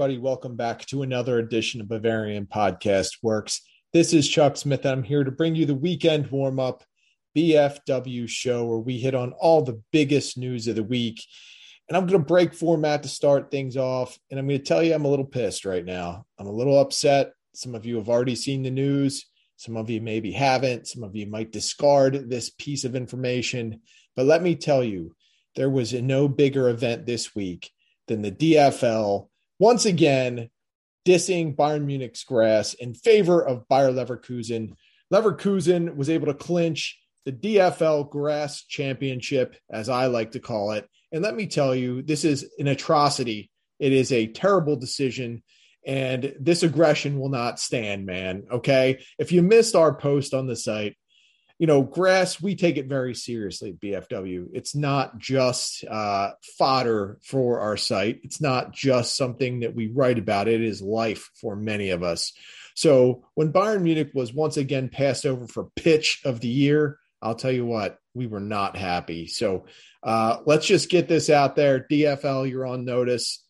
everybody. Welcome back to another edition of Bavarian Podcast Works. This is Chuck Smith, and I'm here to bring you the weekend warm up BFW show where we hit on all the biggest news of the week. And I'm going to break format to start things off. And I'm going to tell you, I'm a little pissed right now. I'm a little upset. Some of you have already seen the news. Some of you maybe haven't. Some of you might discard this piece of information. But let me tell you, there was no bigger event this week than the DFL once again dissing Bayern Munich's grass in favor of Bayer Leverkusen. Leverkusen was able to clinch the DFL grass championship, as I like to call it. And let me tell you, this is an atrocity. It is a terrible decision. And this aggression will not stand, man. Okay. If you missed our post on the site, you know, grass, we take it very seriously at BFW. It's not just uh, fodder for our site, it's not just something that we write about. It is life for many of us. So when Bayern Munich was once again passed over for pitch of the year, I'll tell you what, we were not happy. So uh, let's just get this out there. DFL, you're on notice.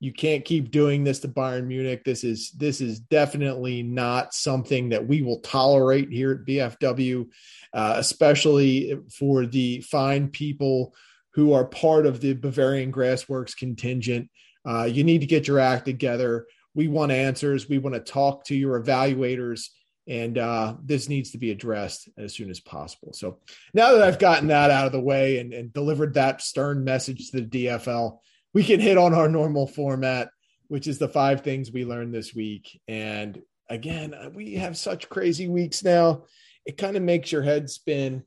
You can't keep doing this to Bayern Munich. This is this is definitely not something that we will tolerate here at BFW, uh, especially for the fine people who are part of the Bavarian Grassworks contingent. Uh, you need to get your act together. We want answers. We want to talk to your evaluators, and uh, this needs to be addressed as soon as possible. So now that I've gotten that out of the way and, and delivered that stern message to the DFL, we can hit on our normal format, which is the five things we learned this week. And again, uh, we have such crazy weeks now. It kind of makes your head spin.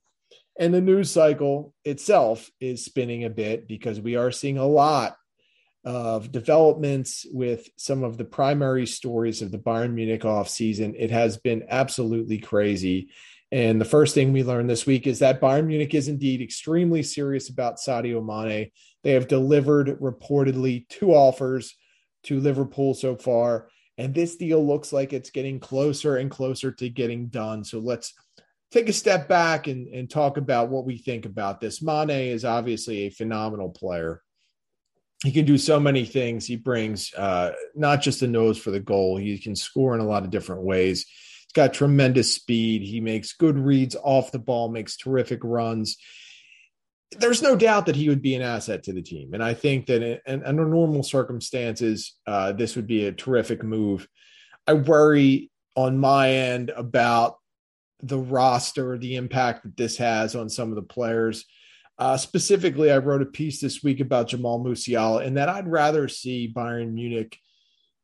And the news cycle itself is spinning a bit because we are seeing a lot of developments with some of the primary stories of the Bayern Munich off season. It has been absolutely crazy. And the first thing we learned this week is that Bayern Munich is indeed extremely serious about Sadio Mane. They have delivered reportedly two offers to Liverpool so far. And this deal looks like it's getting closer and closer to getting done. So let's take a step back and, and talk about what we think about this. Mane is obviously a phenomenal player. He can do so many things. He brings uh, not just a nose for the goal, he can score in a lot of different ways. Got tremendous speed. He makes good reads off the ball, makes terrific runs. There's no doubt that he would be an asset to the team. And I think that in, in under normal circumstances, uh, this would be a terrific move. I worry on my end about the roster, the impact that this has on some of the players. Uh, specifically, I wrote a piece this week about Jamal Musiala, and that I'd rather see Bayern Munich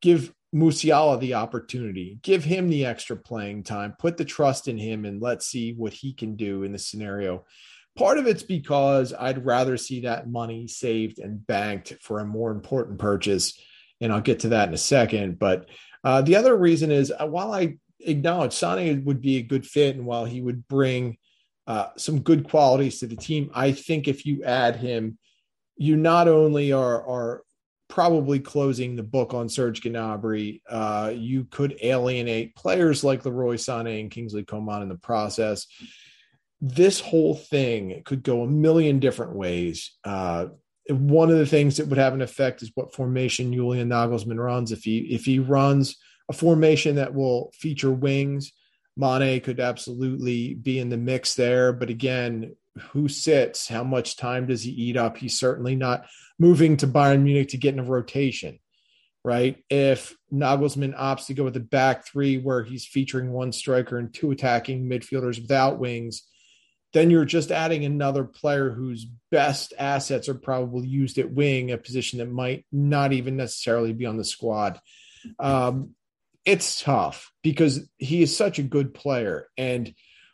give Musiala the opportunity, give him the extra playing time, put the trust in him, and let's see what he can do in this scenario. Part of it's because I'd rather see that money saved and banked for a more important purchase. And I'll get to that in a second. But uh, the other reason is uh, while I acknowledge Sane would be a good fit and while he would bring uh, some good qualities to the team, I think if you add him, you not only are, are probably closing the book on Serge Gnabry. Uh, you could alienate players like Leroy Sané and Kingsley Coman in the process. This whole thing could go a million different ways. Uh, one of the things that would have an effect is what formation Julian Nagelsmann runs. If he if he runs a formation that will feature wings, Mane could absolutely be in the mix there. But again, who sits? How much time does he eat up? He's certainly not moving to Bayern Munich to get in a rotation, right? If Nagelsmann opts to go with the back three where he's featuring one striker and two attacking midfielders without wings, then you're just adding another player whose best assets are probably used at wing, a position that might not even necessarily be on the squad. Um, it's tough because he is such a good player. And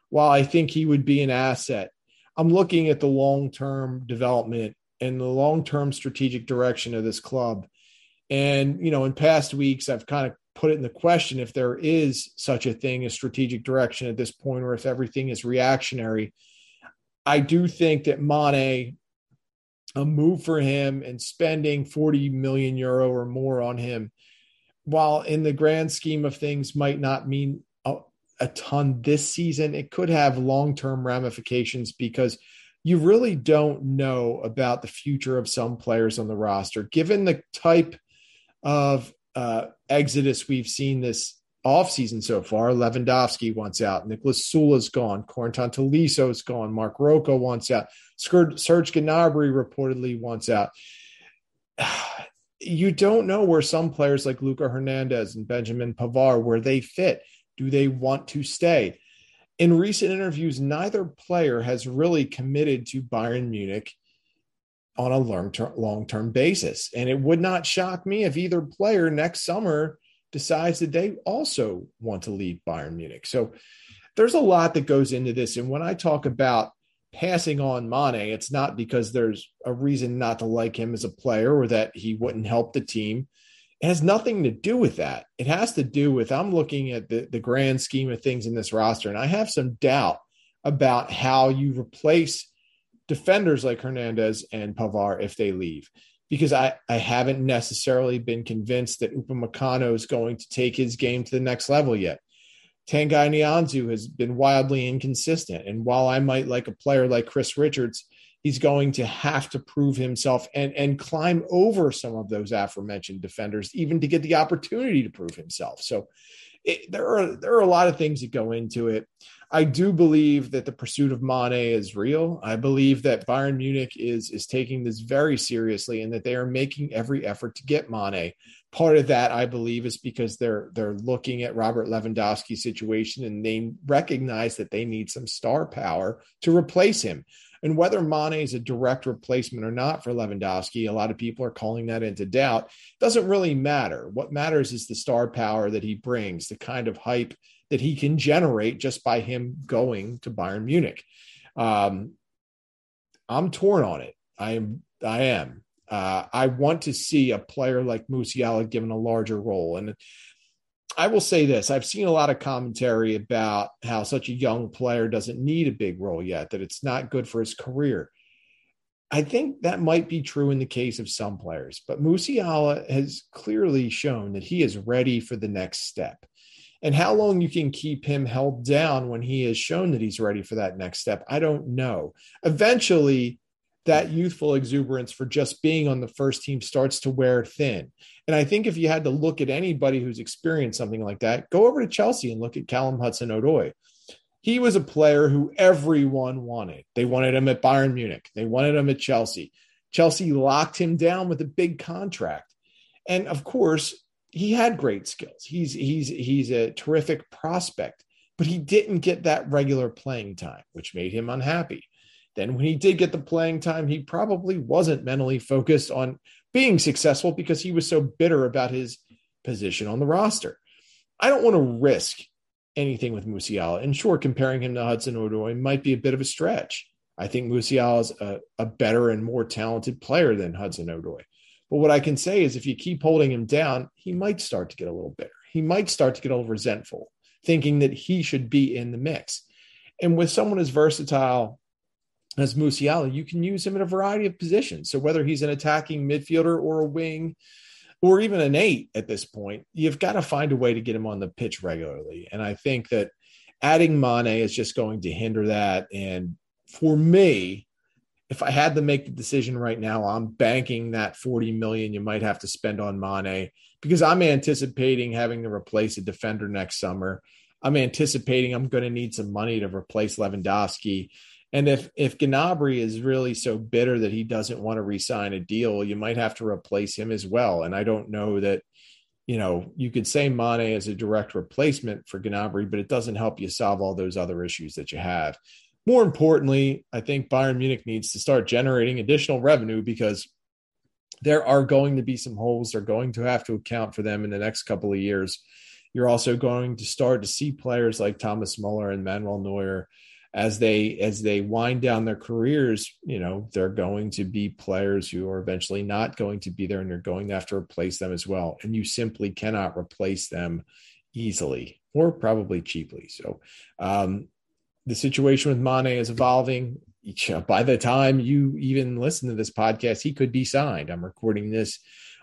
while I think he would be an asset, I'm looking at the long term development and the long term strategic direction of this club. And, you know, in past weeks, I've kind of put it in the question if there is such a thing as strategic direction at this point, or if everything is reactionary. I do think that Mane, a move for him and spending 40 million euro or more on him, while in the grand scheme of things might not mean a, ton this season, it could have long term ramifications because you really don't know about the future of some players on the roster, given the type of uh, exodus we've seen this offseason so far. Lewandowski wants out. Niklas Süle's gone. Corentin Tolisso is gone. Marc Roca wants out. Serge Gnabry reportedly wants out. You don't know where some players like Lucas Hernandez and Benjamin Pavard, where they fit. Do they want to stay? In recent interviews, neither player has really committed to Bayern Munich on a long-term long-term basis. And it would not shock me if either player next summer decides that they also want to leave Bayern Munich. So there's a lot that goes into this. And when I talk about passing on Mane, it's not because there's a reason not to like him as a player or that he wouldn't help the team. It has nothing to do with that. It has to do with I'm looking at the, the grand scheme of things in this roster, and I have some doubt about how you replace defenders like Hernandez and Pavard if they leave because I, I haven't necessarily been convinced that Upamecano is going to take his game to the next level yet. Tanguy Nianzou has been wildly inconsistent. And while I might like a player like Chris Richards, he's going to have to prove himself and, and climb over some of those aforementioned defenders, even to get the opportunity to prove himself. So it, there are there are a lot of things that go into it. I do believe that the pursuit of Mane is real. I believe that Bayern Munich is is taking this very seriously and that they are making every effort to get Mane. Part of that, I believe, is because they're they're looking at Robert Lewandowski's situation and they recognize that they need some star power to replace him. And whether Mane is a direct replacement or not for Lewandowski, a lot of people are calling that into doubt. Doesn't really matter. What matters is the star power that he brings, the kind of hype that he can generate just by him going to Bayern Munich. Um, I'm torn on it. I am. I am. Uh, I want to see a player like Musiala given a larger role. And I will say this I've seen a lot of commentary about how such a young player doesn't need a big role yet, that it's not good for his career. I think that might be true in the case of some players, but Musiala has clearly shown that he is ready for the next step and how long you can keep him held down when he has shown that he's ready for that next step, I don't know. Eventually, that youthful exuberance for just being on the first team starts to wear thin. And I think if you had to look at anybody who's experienced something like that, go over to Chelsea and look at Callum Hudson Odoi. He was a player who everyone wanted. They wanted him at Bayern Munich, they wanted him at Chelsea. Chelsea locked him down with a big contract. And of course, he had great skills. He's he's he's a terrific prospect, but he didn't get that regular playing time, which made him unhappy. Then when he did get the playing time, he probably wasn't mentally focused on being successful because he was so bitter about his position on the roster. I don't want to risk anything with Musiala. And sure, comparing him to Hudson Odoi might be a bit of a stretch. I think Musiala is a, a better and more talented player than Hudson Odoi. But what I can say is if you keep holding him down, he might start to get a little bitter. He might start to get a little resentful, thinking that he should be in the mix. And with someone as versatile as Musiala, you can use him in a variety of positions. So whether he's an attacking midfielder or a wing or even an eight at this point, you've got to find a way to get him on the pitch regularly. And I think that adding Mane is just going to hinder that. And for me, if I had to make the decision right now, I'm banking that 40 million you might have to spend on Mane because I'm anticipating having to replace a defender next summer. I'm anticipating I'm going to need some money to replace Lewandowski. And if if Gnabry is really so bitter that he doesn't want to re-sign a deal, you might have to replace him as well. And I don't know that, you know, you could say Mane as a direct replacement for Gnabry, but it doesn't help you solve all those other issues that you have more importantly, I think Bayern Munich needs to start generating additional revenue because there are going to be some holes. They're going to have to account for them in the next couple of years. You're also going to start to see players like Thomas Muller and Manuel Neuer as they as they wind down their careers, you know, they're going to be players who are eventually not going to be there and you're going to have to replace them as well. And you simply cannot replace them easily or probably cheaply. So um, the situation with Mane is evolving. By the time you even listen to this podcast, he could be signed. I'm recording this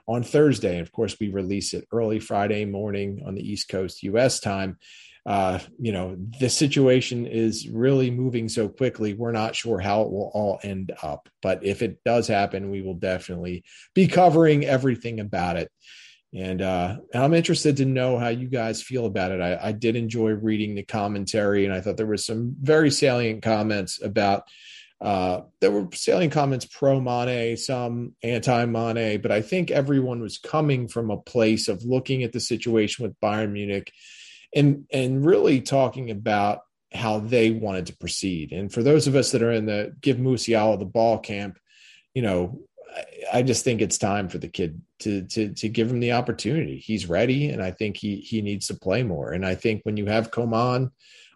on Thursday. And of course, we release it early Friday morning on the East Coast US time. Uh, you know, the situation is really moving so quickly. We're not sure how it will all end up. But if it does happen, we will definitely be covering everything about it. And uh, I'm interested to know how you guys feel about it. I, I did enjoy reading the commentary, and I thought there were some very salient comments about. Uh, there were salient comments pro Mane, some anti Mane, but I think everyone was coming from a place of looking at the situation with Bayern Munich and and really talking about how they wanted to proceed. And for those of us that are in the give Musiala the ball camp, you know, I just think it's time for the kid to to to give him the opportunity. He's ready, and I think he he needs to play more. And I think when you have Coman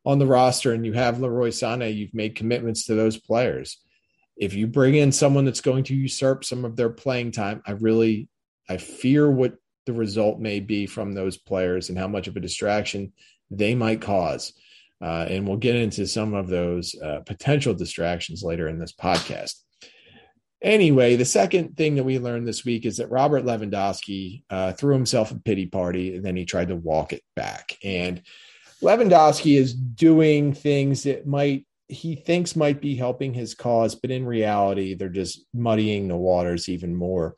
on the roster and you have Leroy Sané, you've made commitments to those players. If you bring in someone that's going to usurp some of their playing time, I really I fear what the result may be from those players and how much of a distraction they might cause. Uh, and we'll get into some of those uh, potential distractions later in this podcast. Anyway, the second thing that we learned this week is that Robert Lewandowski uh, threw himself a pity party and then he tried to walk it back. And Lewandowski is doing things that might he thinks might be helping his cause, but in reality, they're just muddying the waters even more.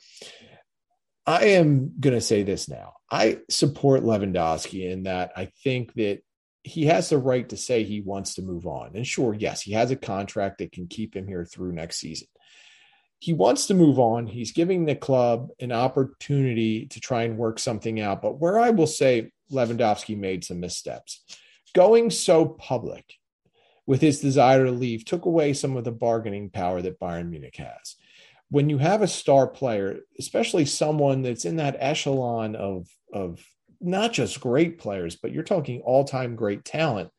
I am going to say this now. I support Lewandowski in that I think that he has the right to say he wants to move on. And sure, yes, he has a contract that can keep him here through next season. He wants to move on. He's giving the club an opportunity to try and work something out. But where I will say Lewandowski made some missteps, going so public with his desire to leave took away some of the bargaining power that Bayern Munich has when you have a star player, especially someone that's in that echelon of of not just great players, but you're talking all-time great talent.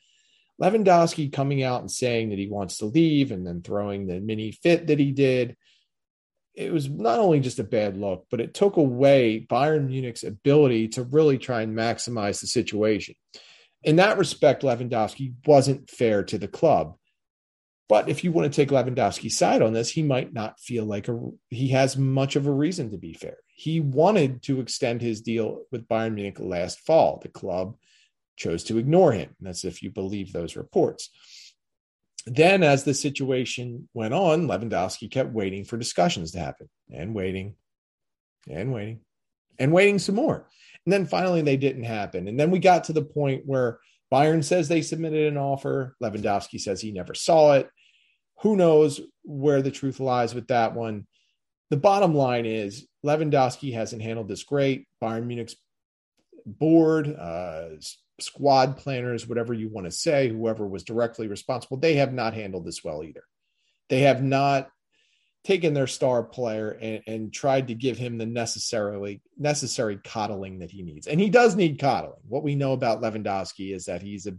Lewandowski coming out and saying that he wants to leave and then throwing the mini fit that he did. It was not only just a bad look, but it took away Bayern Munich's ability to really try and maximize the situation. In that respect, Lewandowski wasn't fair to the club. But if you want to take Lewandowski's side on this, he might not feel like a, he has much of a reason to be fair. He wanted to extend his deal with Bayern Munich last fall. The club chose to ignore him. That's if you believe those reports. Then, as the situation went on, Lewandowski kept waiting for discussions to happen and waiting and waiting and waiting some more. And then finally, they didn't happen. And then we got to the point where Bayern says they submitted an offer. Lewandowski says he never saw it. Who knows where the truth lies with that one? The bottom line is Lewandowski hasn't handled this great. Bayern Munich's board, uh, squad planners, whatever you want to say, whoever was directly responsible, they have not handled this well either. They have not taken their star player and, and tried to give him the necessarily necessary coddling that he needs. And he does need coddling. What we know about Lewandowski is that he's a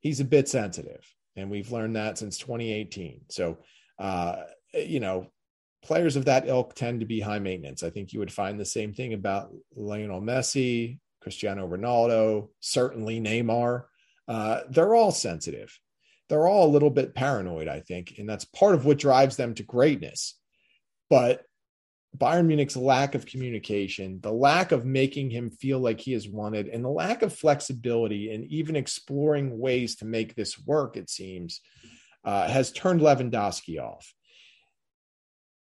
he's a bit sensitive, and we've learned that since 2018. So, uh, you know, players of that ilk tend to be high maintenance. I think you would find the same thing about Lionel Messi, Cristiano Ronaldo, certainly Neymar. Uh, they're all sensitive they're all a little bit paranoid, I think, and that's part of what drives them to greatness. But Bayern Munich's lack of communication, the lack of making him feel like he is wanted, and the lack of flexibility and even exploring ways to make this work, it seems, uh, has turned Lewandowski off.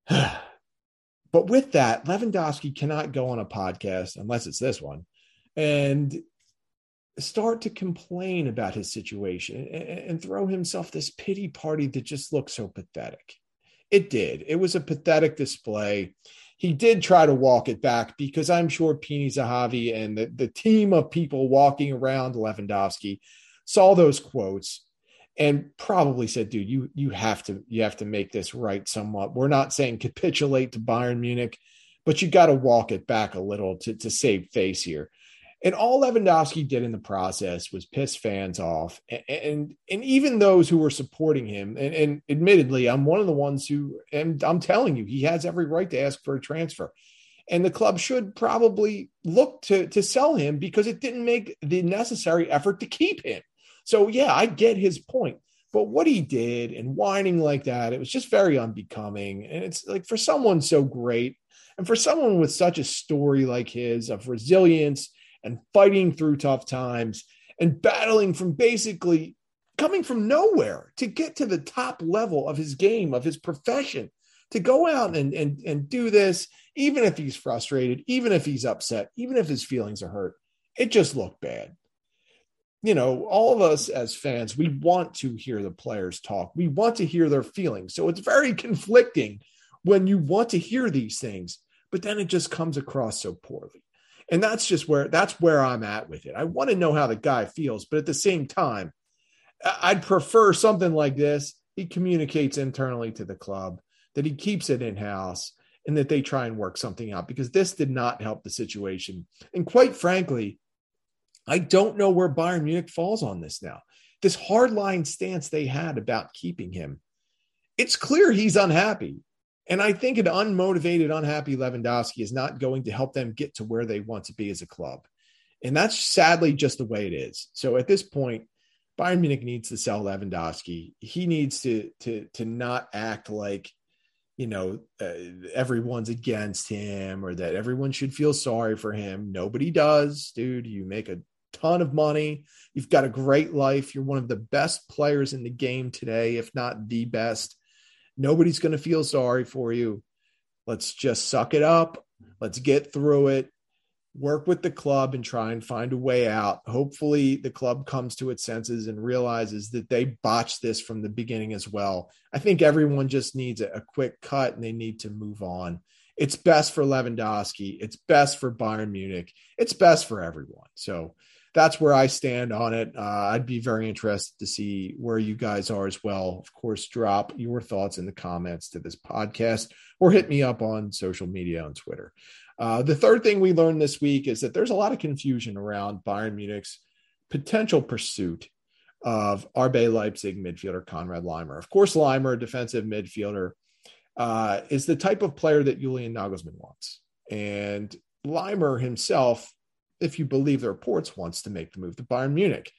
but with that, Lewandowski cannot go on a podcast unless it's this one and start to complain about his situation and, and, throw himself this pity party that just looks so pathetic. It did. It was a pathetic display. He did try to walk it back because I'm sure Pini Zahavi and the, the team of people walking around Lewandowski saw those quotes and probably said, dude, you you have to you have to make this right somewhat. We're not saying capitulate to Bayern Munich, but you got to walk it back a little to, to save face here. And all Lewandowski did in the process was piss fans off, and and, even those who were supporting him. And, and, admittedly, I'm one of the ones who, and I'm telling you, he has every right to ask for a transfer. And the club should probably look to to sell him because it didn't make the necessary effort to keep him. So yeah, I get his point. But what he did and whining like that, it was just very unbecoming. And it's like for someone so great and for someone with such a story like his of resilience and fighting through tough times and battling from basically coming from nowhere to get to the top level of his game, of his profession, to go out and, and, and do this, even if he's frustrated, even if he's upset, even if his feelings are hurt, it just looked bad. You know, all of us as fans, we want to hear the players talk. We want to hear their feelings. So it's very conflicting when you want to hear these things, but then it just comes across so poorly. And that's just where that's where I'm at with it. I want to know how the guy feels, but at the same time, I'd prefer something like this. He communicates internally to the club, that he keeps it in house, and that they try and work something out because this did not help the situation. And quite frankly, I don't know where Bayern Munich falls on this now. This hardline stance they had about keeping him, it's clear he's unhappy. And I think an unmotivated, unhappy Lewandowski is not going to help them get to where they want to be as a club. And that's sadly just the way it is. So at this point, Bayern Munich needs to sell Lewandowski. He needs to to to not act like you know uh, everyone's against him or that everyone should feel sorry for him. Nobody does, dude. You make a ton of money. You've got a great life. You're one of the best players in the game today, if not the best. Nobody's going to feel sorry for you. Let's just suck it up. Let's get through it work with the club and try and find a way out. Hopefully, the club comes to its senses and realizes that they botched this from the beginning as well. I think everyone just needs a, quick cut and they need to move on. It's best for Lewandowski. It's best for Bayern Munich. It's best for everyone. So that's where I stand on it. Uh, I'd be very interested to see where you guys are as well. Of course, drop your thoughts in the comments to this podcast or hit me up on social media on Twitter. Uh, the third thing we learned this week is that there's a lot of confusion around Bayern Munich's potential pursuit of RB Leipzig midfielder Konrad Laimer. Of course, Laimer, defensive midfielder, uh, is the type of player that Julian Nagelsmann wants. And Leimer himself, if you believe the reports, wants to make the move to Bayern Munich.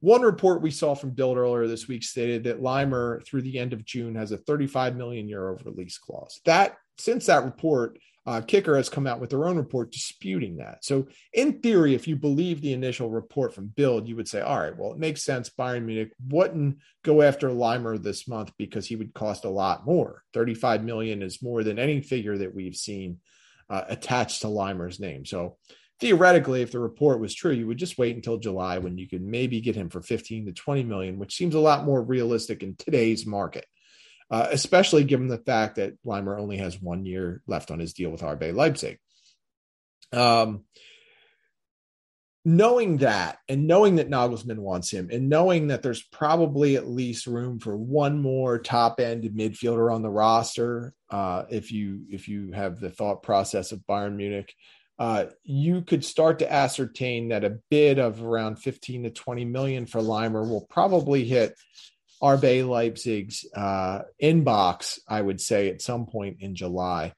One report we saw from Bild earlier this week stated that Laimer, through the end of June, has a 35 million euro release clause. That, since that report, uh, Kicker has come out with their own report disputing that. So, in theory, if you believe the initial report from Bild, you would say, all right, well, it makes sense. Bayern Munich wouldn't go after Laimer this month because he would cost a lot more. 35 million is more than any figure that we've seen uh, attached to Laimer's name. So, theoretically, if the report was true, you would just wait until July when you could maybe get him for 15 to 20 million, which seems a lot more realistic in today's market uh, especially given the fact that Laimer only has one year left on his deal with RB Leipzig. Um, knowing that and knowing that Nagelsmann wants him and knowing that there's probably at least room for one more top end midfielder on the roster uh, if you if you have the thought process of Bayern Munich uh, you could start to ascertain that a bid of around 15 to 20 million for Laimer will probably hit RB Leipzig's uh, inbox, I would say, at some point in July.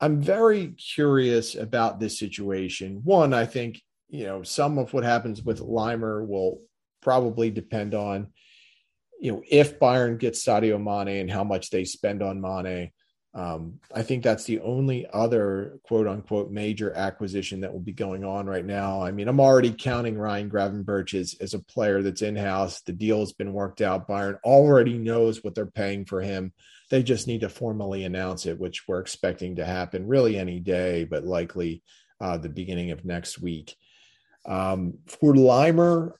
I'm very curious about this situation. One, I think, you know, some of what happens with Laimer will probably depend on, you know, if Bayern gets Sadio Mane and how much they spend on Mane. Um, I think that's the only other quote unquote major acquisition that will be going on right now. I mean, I'm already counting Ryan Gravenberch as, as a player that's in house. The deal has been worked out. Bayern already knows what they're paying for him. They just need to formally announce it, which we're expecting to happen really any day, but likely uh, the beginning of next week. Um, for Laimer,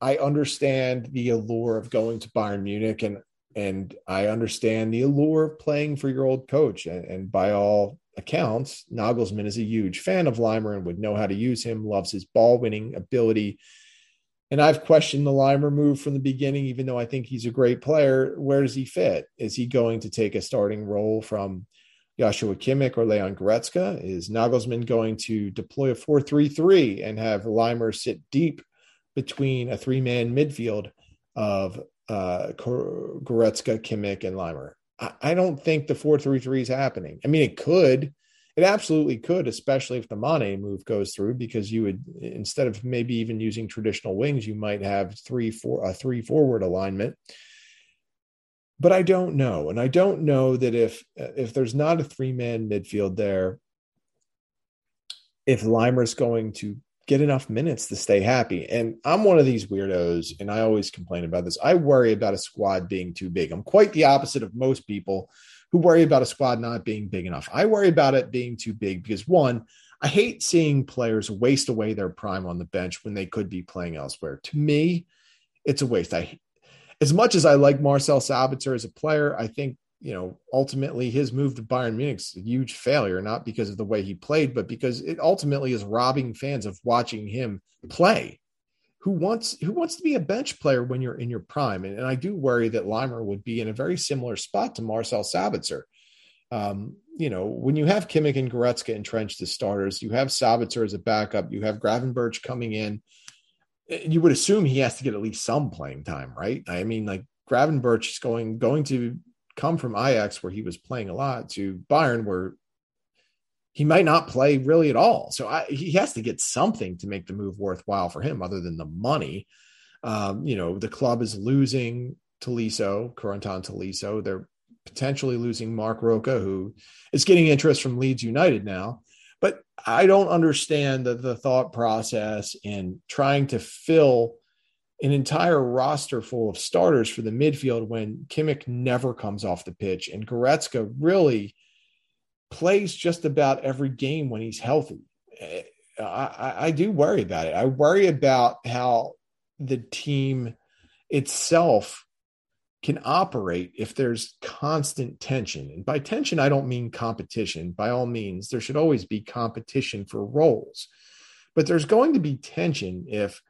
I understand the allure of going to Bayern Munich, and and I understand the allure of playing for your old coach. And, and, by all accounts, Nagelsmann is a huge fan of Laimer and would know how to use him, loves his ball winning ability. And I've questioned the Laimer move from the beginning, even though I think he's a great player. Where does he fit? Is he going to take a starting role from Joshua Kimmich or Leon Goretzka? Is Nagelsmann going to deploy a 4 3 3 and have Laimer sit deep between a three man midfield of uh, Goretzka, Kimmich, and Laimer. I, I don't think the four three three is happening. I mean, it could. It absolutely could, especially if the Mane move goes through, because you would instead of maybe even using traditional wings, you might have three four a three forward alignment. But I don't know, and I don't know that if if there's not a three man midfield there, if Laimer's going to get enough minutes to stay happy. And I'm one of these weirdos, and I always complain about this. I worry about a squad being too big. I'm quite the opposite of most people who worry about a squad not being big enough. I worry about it being too big because one, I hate seeing players waste away their prime on the bench when they could be playing elsewhere. To me, it's a waste. I as much as I like Marcel Sabitzer as a player, I think you know ultimately his move to Bayern Munich's a huge failure, not because of the way he played, but because it ultimately is robbing fans of watching him play. Who wants who wants to be a bench player when you're in your prime? And, and I do worry that Laimer would be in a very similar spot to Marcel Sabitzer. Um, you know, when you have Kimmich and Goretzka entrenched as starters, you have Sabitzer as a backup, you have Gravenberch coming in you would assume he has to get at least some playing time, right? I mean, like Gravenberch is going going to come from Ajax where he was playing a lot to Bayern where he might not play really at all. So I, he has to get something to make the move worthwhile for him other than the money. Um, you know, the club is losing Tolisso, Corentin Tolisso. They're potentially losing Marc Roca, who is getting interest from Leeds United now. But I don't understand the, the thought process in trying to fill an entire roster full of starters for the midfield when Kimmich never comes off the pitch and Goretzka really plays just about every game when he's healthy. Eh, I, I do worry about it. I worry about how the team itself can operate if there's constant tension. And by tension, I don't mean competition. By all means, there should always be competition for roles. But there's going to be tension if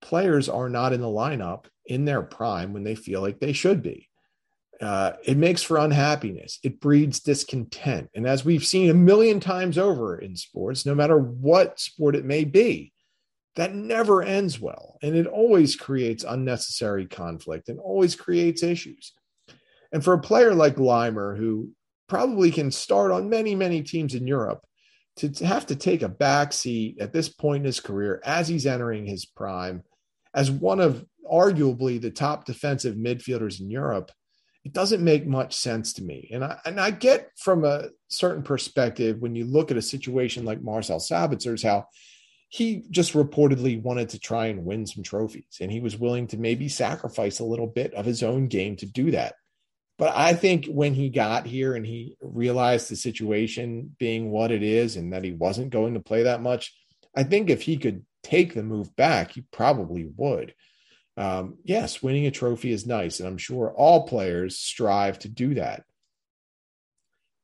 players are not in the lineup in their prime when they feel like they should be. Uh, it makes for unhappiness. It breeds discontent. And as we've seen a million times over in sports, no matter what sport it may be, that never ends well. And it always creates unnecessary conflict and always creates issues. And for a player like Laimer, who probably can start on many, many teams in Europe, to, to have to take a back seat at this point in his career as he's entering his prime, as one of arguably the top defensive midfielders in Europe, it doesn't make much sense to me. And I and I get from a certain perspective when you look at a situation like Marcel Sabitzer's how he just reportedly wanted to try and win some trophies and he was willing to maybe sacrifice a little bit of his own game to do that but i think when he got here and he realized the situation being what it is and that he wasn't going to play that much i think if he could take the move back he probably would um, yes winning a trophy is nice and i'm sure all players strive to do that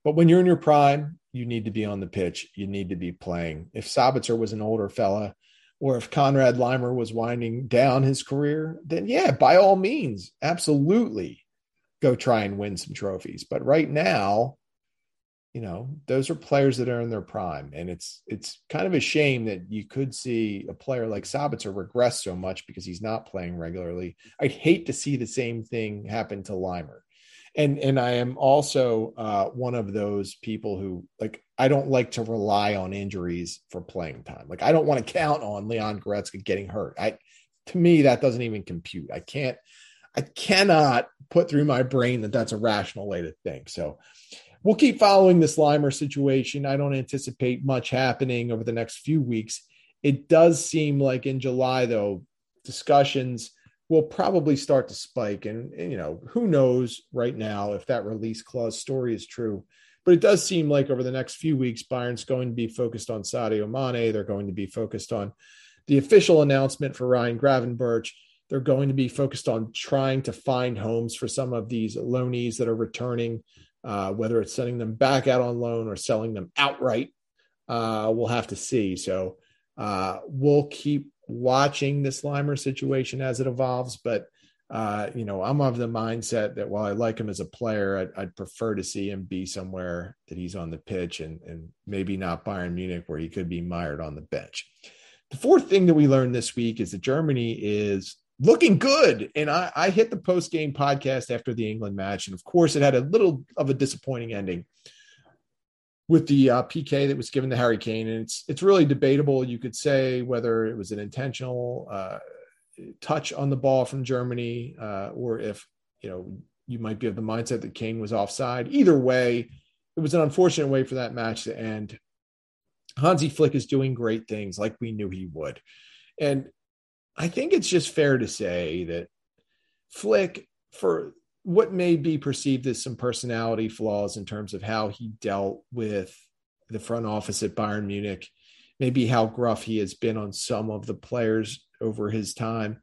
but when you're in your prime you need to be on the pitch. You need to be playing. If Sabitzer was an older fella, or if Konrad Laimer was winding down his career, then yeah, by all means, absolutely go try and win some trophies. But right now, you know, those are players that are in their prime. And it's it's kind of a shame that you could see a player like Sabitzer regress so much because he's not playing regularly. I'd hate to see the same thing happen to Laimer and and I am also uh, one of those people who like I don't like to rely on injuries for playing time. Like I don't want to count on Leon Goretzka getting hurt. I to me that doesn't even compute. I can't I cannot put through my brain that that's a rational way to think. So we'll keep following this Laimer situation. I don't anticipate much happening over the next few weeks. It does seem like in July though discussions will probably start to spike. And, and, you know, who knows right now if that release clause story is true. But it does seem like over the next few weeks, Bayern's going to be focused on Sadio Mane. They're going to be focused on the official announcement for Ryan Gravenberch. They're going to be focused on trying to find homes for some of these loanees that are returning, uh, whether it's sending them back out on loan or selling them outright. Uh, we'll have to see. So uh, we'll keep watching this Laimer situation as it evolves, but uh, you know, I'm of the mindset that while I like him as a player, I'd, I'd, prefer to see him be somewhere that he's on the pitch and, and maybe not Bayern Munich where he could be mired on the bench. The fourth thing that we learned this week is that Germany is looking good. And I, I hit the post game podcast after the England match. And of course, it had a little of a disappointing ending with the uh, PK that was given to Harry Kane, and it's it's really debatable. You could say whether it was an intentional uh, touch on the ball from Germany, uh, or if you know you might be of the mindset that Kane was offside. Either way, it was an unfortunate way for that match to end. Hansi Flick is doing great things, like we knew he would, and I think it's just fair to say that Flick for what may be perceived as some personality flaws in terms of how he dealt with the front office at Bayern Munich, maybe how gruff he has been on some of the players over his time.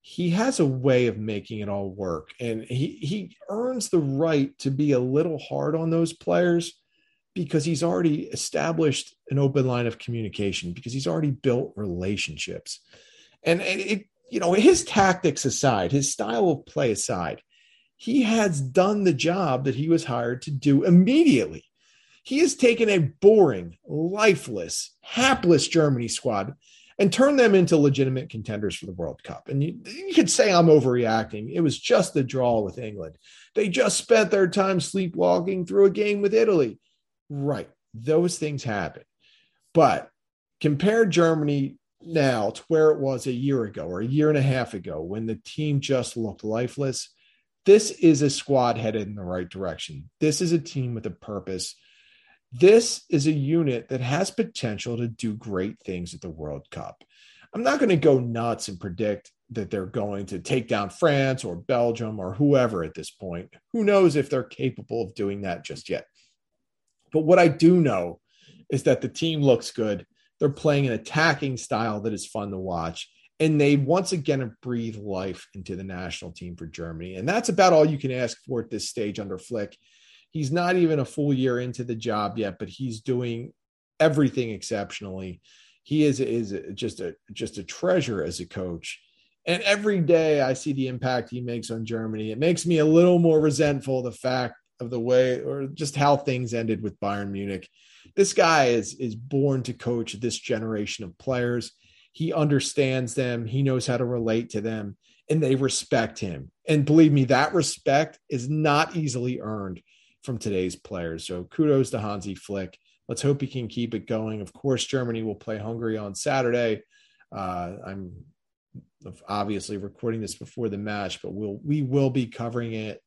He has a way of making it all work, and he he earns the right to be a little hard on those players because he's already established an open line of communication because he's already built relationships, and it you know his tactics aside, his style of play aside, he has done the job that he was hired to do immediately. He has taken a boring, lifeless, hapless Germany squad and turned them into legitimate contenders for the World Cup. And you, you could say I'm overreacting. It was just the draw with England. They just spent their time sleepwalking through a game with Italy. Right. Those things happen. But compare Germany now to where it was a year ago or a year and a half ago when the team just looked lifeless this is a squad headed in the right direction. This is a team with a purpose. This is a unit that has potential to do great things at the World Cup. I'm not going to go nuts and predict that they're going to take down France or Belgium or whoever at this point. Who knows if they're capable of doing that just yet? But what I do know is that the team looks good. They're playing an attacking style that is fun to watch and they once again have breathed life into the national team for Germany. And that's about all you can ask for at this stage under Flick. He's not even a full year into the job yet, but he's doing everything exceptionally. He is is just a just a treasure as a coach. And every day I see the impact he makes on Germany. It makes me a little more resentful the fact of the way or just how things ended with Bayern Munich. This guy is is born to coach this generation of players he understands them, he knows how to relate to them, and they respect him. And believe me, that respect is not easily earned from today's players. So kudos to Hansi Flick. Let's hope he can keep it going. Of course, Germany will play Hungary on Saturday. Uh, I'm obviously recording this before the match, but we'll we will be covering it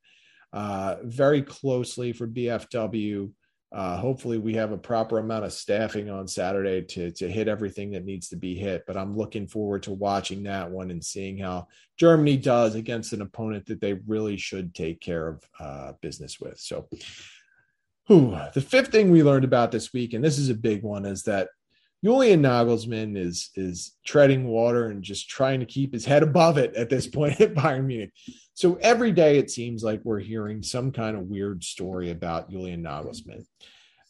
uh, very closely for BFW. Uh, hopefully, we have a proper amount of staffing on Saturday to to hit everything that needs to be hit. But I'm looking forward to watching that one and seeing how Germany does against an opponent that they really should take care of uh, business with. So, whew, the fifth thing we learned about this week, and this is a big one, is that Julian Nagelsmann is is treading water and just trying to keep his head above it at this point at Bayern Munich. So every day it seems like we're hearing some kind of weird story about Julian Nagelsmann.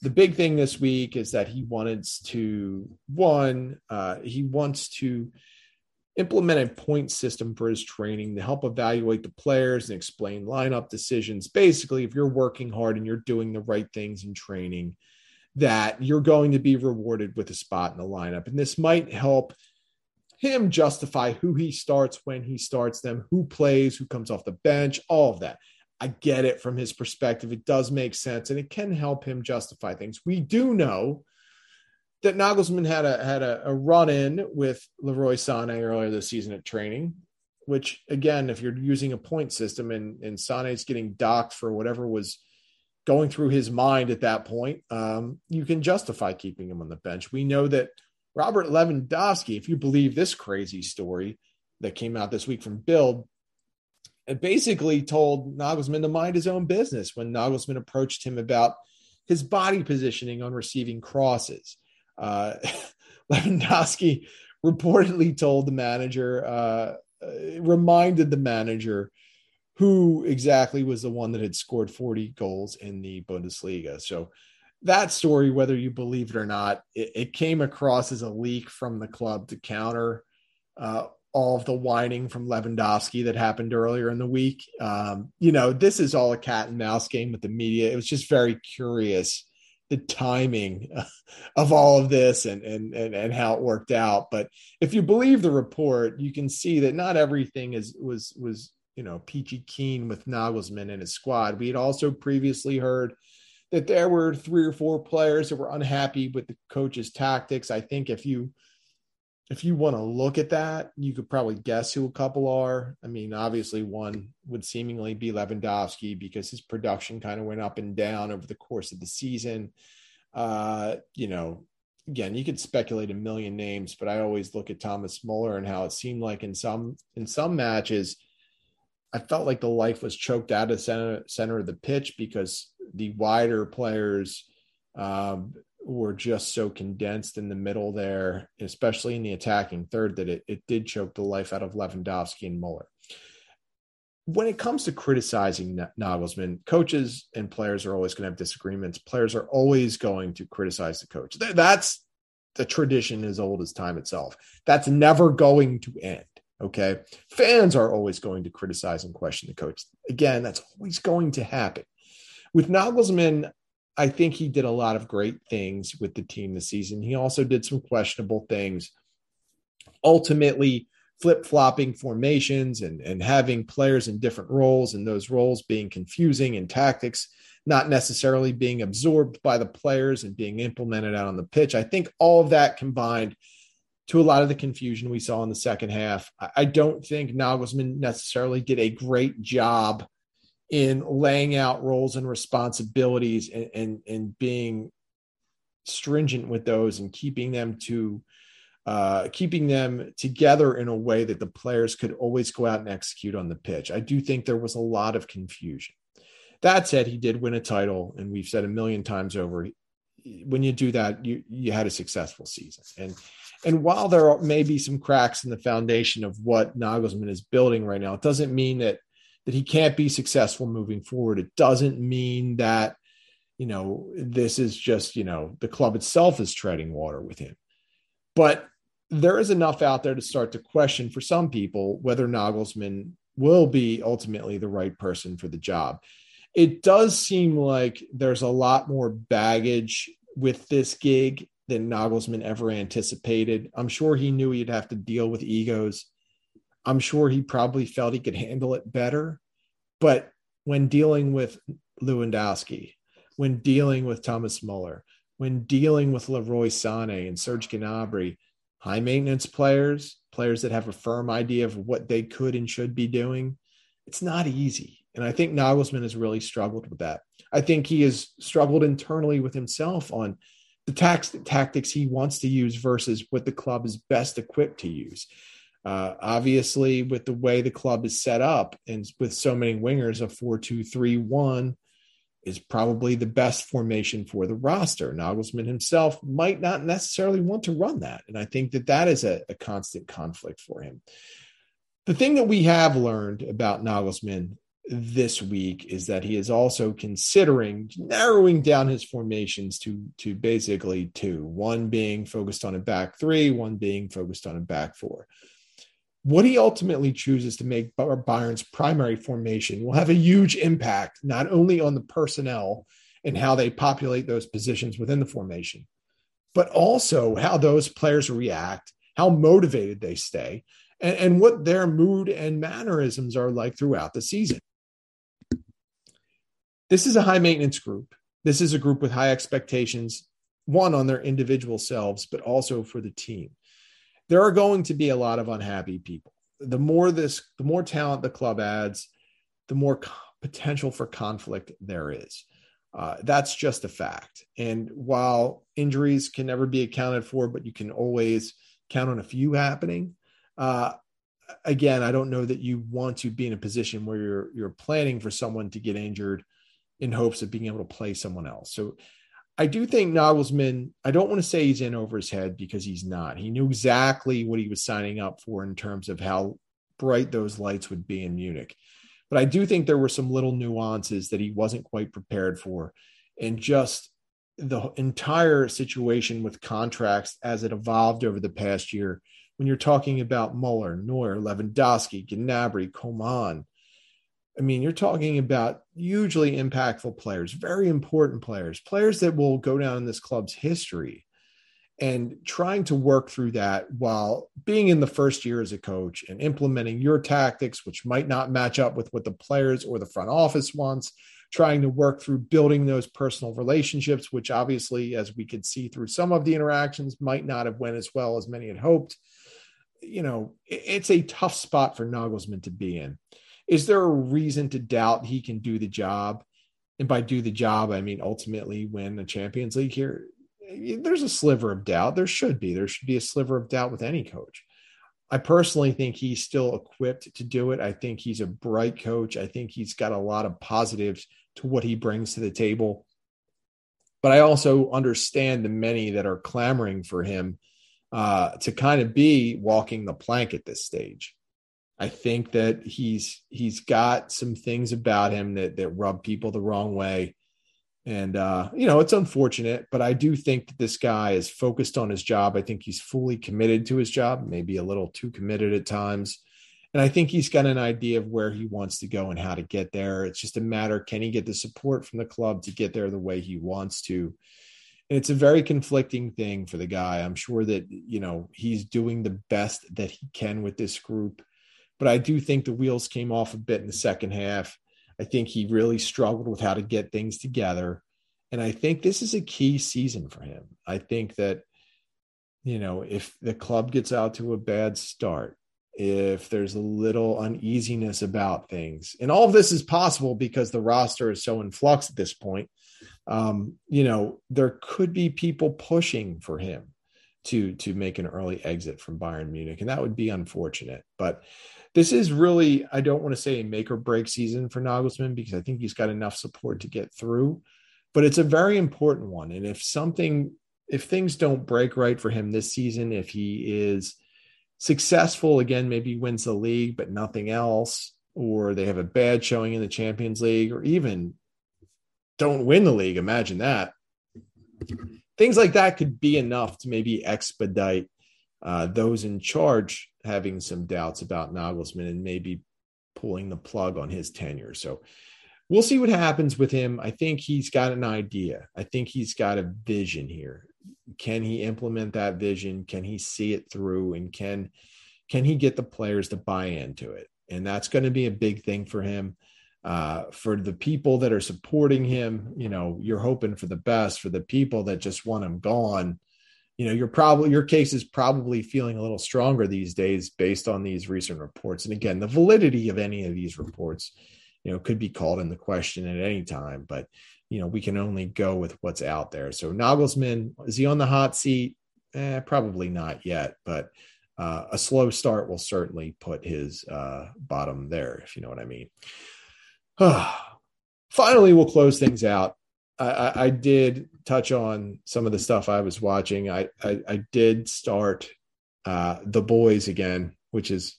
The big thing this week is that he wanted to one, uh, he wants to implement a point system for his training to help evaluate the players and explain lineup decisions. Basically, if you're working hard and you're doing the right things in training, that you're going to be rewarded with a spot in the lineup. And this might help him justify who he starts, when he starts them, who plays, who comes off the bench, all of that. I get it from his perspective. It does make sense and it can help him justify things. We do know that Nagelsmann had a had a, a run in with Leroy Sané earlier this season at training, which again, if you're using a point system and, and Sané's getting docked for whatever was – going through his mind at that point, um, you can justify keeping him on the bench. We know that Robert Lewandowski, if you believe this crazy story that came out this week from Bild, it basically told Nagelsmann to mind his own business when Nagelsmann approached him about his body positioning on receiving crosses. Uh, Lewandowski reportedly told the manager, uh, reminded the manager who exactly was the one that had scored 40 goals in the Bundesliga. So that story, whether you believe it or not, it, it came across as a leak from the club to counter uh, all of the whining from Lewandowski that happened earlier in the week. Um, you know, this is all a cat and mouse game with the media. It was just very curious the timing of all of this and, and and and how it worked out. But if you believe the report, you can see that not everything is was was you know, peachy keen with Nagelsmann and his squad. We had also previously heard that there were three or four players that were unhappy with the coach's tactics. I think if you if you want to look at that, you could probably guess who a couple are. I mean, obviously one would seemingly be Lewandowski because his production kind of went up and down over the course of the season. Uh, you know, again, you could speculate a million names, but I always look at Thomas Muller and how it seemed like in some in some matches – I felt like the life was choked out of center center of the pitch because the wider players um, were just so condensed in the middle there, especially in the attacking third, that it, it did choke the life out of Lewandowski and Muller. When it comes to criticizing Nagelsmann, coaches and players are always going to have disagreements. Players are always going to criticize the coach. That's the tradition as old as time itself. That's never going to end. Okay. Fans are always going to criticize and question the coach. Again, that's always going to happen. With Nagelsmann, I think he did a lot of great things with the team this season. He also did some questionable things. Ultimately, flip flopping formations and, and having players in different roles and those roles being confusing and tactics not necessarily being absorbed by the players and being implemented out on the pitch. I think all of that combined to a lot of the confusion we saw in the second half. I don't think Nagelsmann necessarily did a great job in laying out roles and responsibilities and, and, and being stringent with those and keeping them to uh, keeping them together in a way that the players could always go out and execute on the pitch. I do think there was a lot of confusion. That said, he did win a title, and we've said a million times over, when you do that, you you had a successful season. And and while there may be some cracks in the foundation of what Nagelsmann is building right now, it doesn't mean that that he can't be successful moving forward. It doesn't mean that, you know, this is just, you know, the club itself is treading water with him. But there is enough out there to start to question for some people whether Nagelsmann will be ultimately the right person for the job. It does seem like there's a lot more baggage with this gig than Nagelsmann ever anticipated. I'm sure he knew he'd have to deal with egos I'm sure he probably felt he could handle it better. But when dealing with Lewandowski, when dealing with Thomas Muller, when dealing with Leroy Sané and Serge Gnabry, high maintenance players, players that have a firm idea of what they could and should be doing, it's not easy. And I think Nagelsmann has really struggled with that. I think he has struggled internally with himself on the tax, tactics he wants to use versus what the club is best equipped to use. Uh, obviously, with the way the club is set up and with so many wingers, a 4 2 3 1 is probably the best formation for the roster. Nagelsmann himself might not necessarily want to run that. And I think that that is a, a constant conflict for him. The thing that we have learned about Nagelsmann this week is that he is also considering narrowing down his formations to to basically two one being focused on a back three one being focused on a back four what he ultimately chooses to make Bayern's primary formation will have a huge impact not only on the personnel and how they populate those positions within the formation, but also how those players react, how motivated they stay, and, and what their mood and mannerisms are like throughout the season. This is a high maintenance group. This is a group with high expectations, one on their individual selves, but also for the team there are going to be a lot of unhappy people. The more this, the more talent the club adds, the more co- potential for conflict there is. Uh, that's just a fact. And while injuries can never be accounted for, but you can always count on a few happening. Uh, again, I don't know that you want to be in a position where you're you're planning for someone to get injured in hopes of being able to play someone else. So I do think Nagelsmann, I don't want to say he's in over his head because he's not. He knew exactly what he was signing up for in terms of how bright those lights would be in Munich. But I do think there were some little nuances that he wasn't quite prepared for. And just the entire situation with contracts as it evolved over the past year, when you're talking about Muller, Neuer, Lewandowski, Gnabry, Coman, I mean, you're talking about hugely impactful players, very important players, players that will go down in this club's history. And trying to work through that while being in the first year as a coach and implementing your tactics, which might not match up with what the players or the front office wants, trying to work through building those personal relationships, which obviously, as we could see through some of the interactions, might not have went as well as many had hoped. You know, it's a tough spot for Nagelsmann to be in is there a reason to doubt he can do the job? And by do the job, I mean ultimately win the Champions League here. There's a sliver of doubt. There should be. There should be a sliver of doubt with any coach. I personally think he's still equipped to do it. I think he's a bright coach. I think he's got a lot of positives to what he brings to the table. But I also understand the many that are clamoring for him uh, to kind of be walking the plank at this stage. I think that he's he's got some things about him that that rub people the wrong way. And uh, you know, it's unfortunate, but I do think that this guy is focused on his job. I think he's fully committed to his job, maybe a little too committed at times. And I think he's got an idea of where he wants to go and how to get there. It's just a matter can he get the support from the club to get there the way he wants to? And it's a very conflicting thing for the guy. I'm sure that, you know, he's doing the best that he can with this group. But I do think the wheels came off a bit in the second half. I think he really struggled with how to get things together. And I think this is a key season for him. I think that, you know, if the club gets out to a bad start, if there's a little uneasiness about things, and all of this is possible because the roster is so in flux at this point, um, you know, there could be people pushing for him to to make an early exit from Bayern Munich, and that would be unfortunate. But this is really, I don't want to say a make or break season for Nagelsmann because I think he's got enough support to get through, but it's a very important one. And if something, if things don't break right for him this season, if he is successful again, maybe wins the league, but nothing else, or they have a bad showing in the Champions League, or even don't win the league, imagine that. Things like that could be enough to maybe expedite uh, those in charge having some doubts about Nagelsmann and maybe pulling the plug on his tenure. So we'll see what happens with him. I think he's got an idea. I think he's got a vision here. Can he implement that vision? Can he see it through? And can can he get the players to buy into it? And that's going to be a big thing for him. Uh, for the people that are supporting him, you know, you're hoping for the best. For the people that just want him gone, you know, you're probably your case is probably feeling a little stronger these days based on these recent reports. And again, the validity of any of these reports, you know, could be called into question at any time. But you know, we can only go with what's out there. So Nagelsmann is he on the hot seat? Eh, probably not yet, but uh, a slow start will certainly put his uh, bottom there, if you know what I mean. Finally, we'll close things out I, I, did touch on some of the stuff I was watching. I, I, I did start uh, The Boys again, which is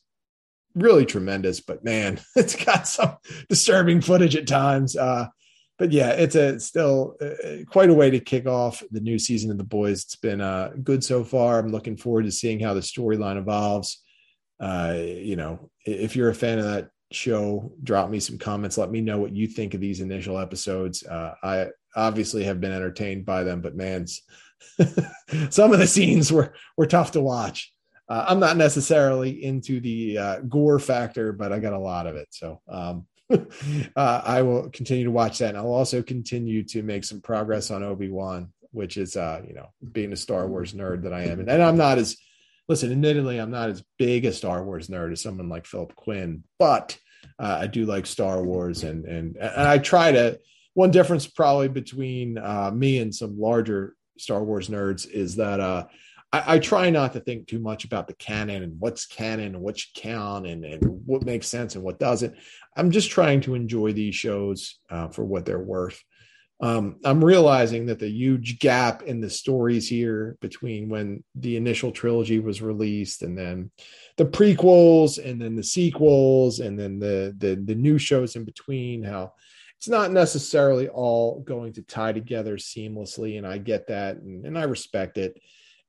really tremendous, but man, it's got some disturbing footage at times. Uh, but yeah, it's a still uh, quite a way to kick off the new season of The Boys. It's been uh, good so far. I'm looking forward to seeing how the storyline evolves. Uh, you know, if you're a fan of that show, drop me some comments. Let me know what you think of these initial episodes. Uh, I obviously have been entertained by them, but man, some of the scenes were were tough to watch. Uh, I'm not necessarily into the uh, gore factor, but I got a lot of it. So um, uh, I will continue to watch that, and I'll also continue to make some progress on Obi Wan, which is uh, you know being a Star Wars nerd that I am, and, and I'm not as listen. Admittedly, I'm not as big a Star Wars nerd as someone like Philip Quinn, but uh, I do like Star Wars, and and and I try to one difference probably between uh, me and some larger Star Wars nerds is that uh, I, I, try not to think too much about the canon and what's canon and what's count and, and what makes sense and what doesn't. I'm just trying to enjoy these shows uh, for what they're worth. Um, I'm realizing that the huge gap in the stories here between when the initial trilogy was released and then the prequels and then the sequels and then the the, the new shows in between, how it's not necessarily all going to tie together seamlessly and i get that and, and, i respect it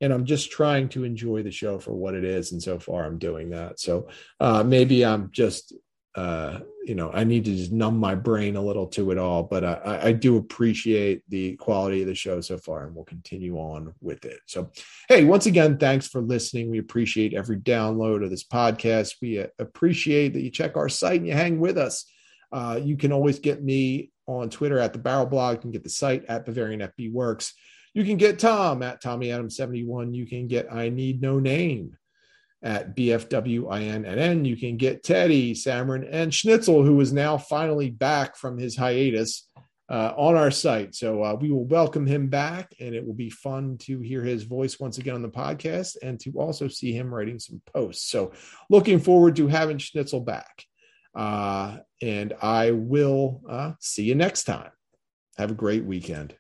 and i'm just trying to enjoy the show for what it is and so far i'm doing that. So uh, maybe i'm just uh, you know i need to just numb my brain a little to it all but I, I do appreciate the quality of the show so far and we'll continue on with it. So hey once again thanks for listening. We appreciate every download of this podcast. We uh, appreciate that you check our site and you hang with us uh, you can always get me on Twitter at the Barrel Blog. You can get the site at Bavarian FB Works. You can get Tom at Tommy Adam 71. You can get I Need No Name at BFWINNN. You can get Teddy, Samrin, and Schnitzel, who is now finally back from his hiatus uh, on our site. So uh, we will welcome him back, and it will be fun to hear his voice once again on the podcast and to also see him writing some posts. So looking forward to having Schnitzel back. Uh, and I will uh, see you next time. Have a great weekend.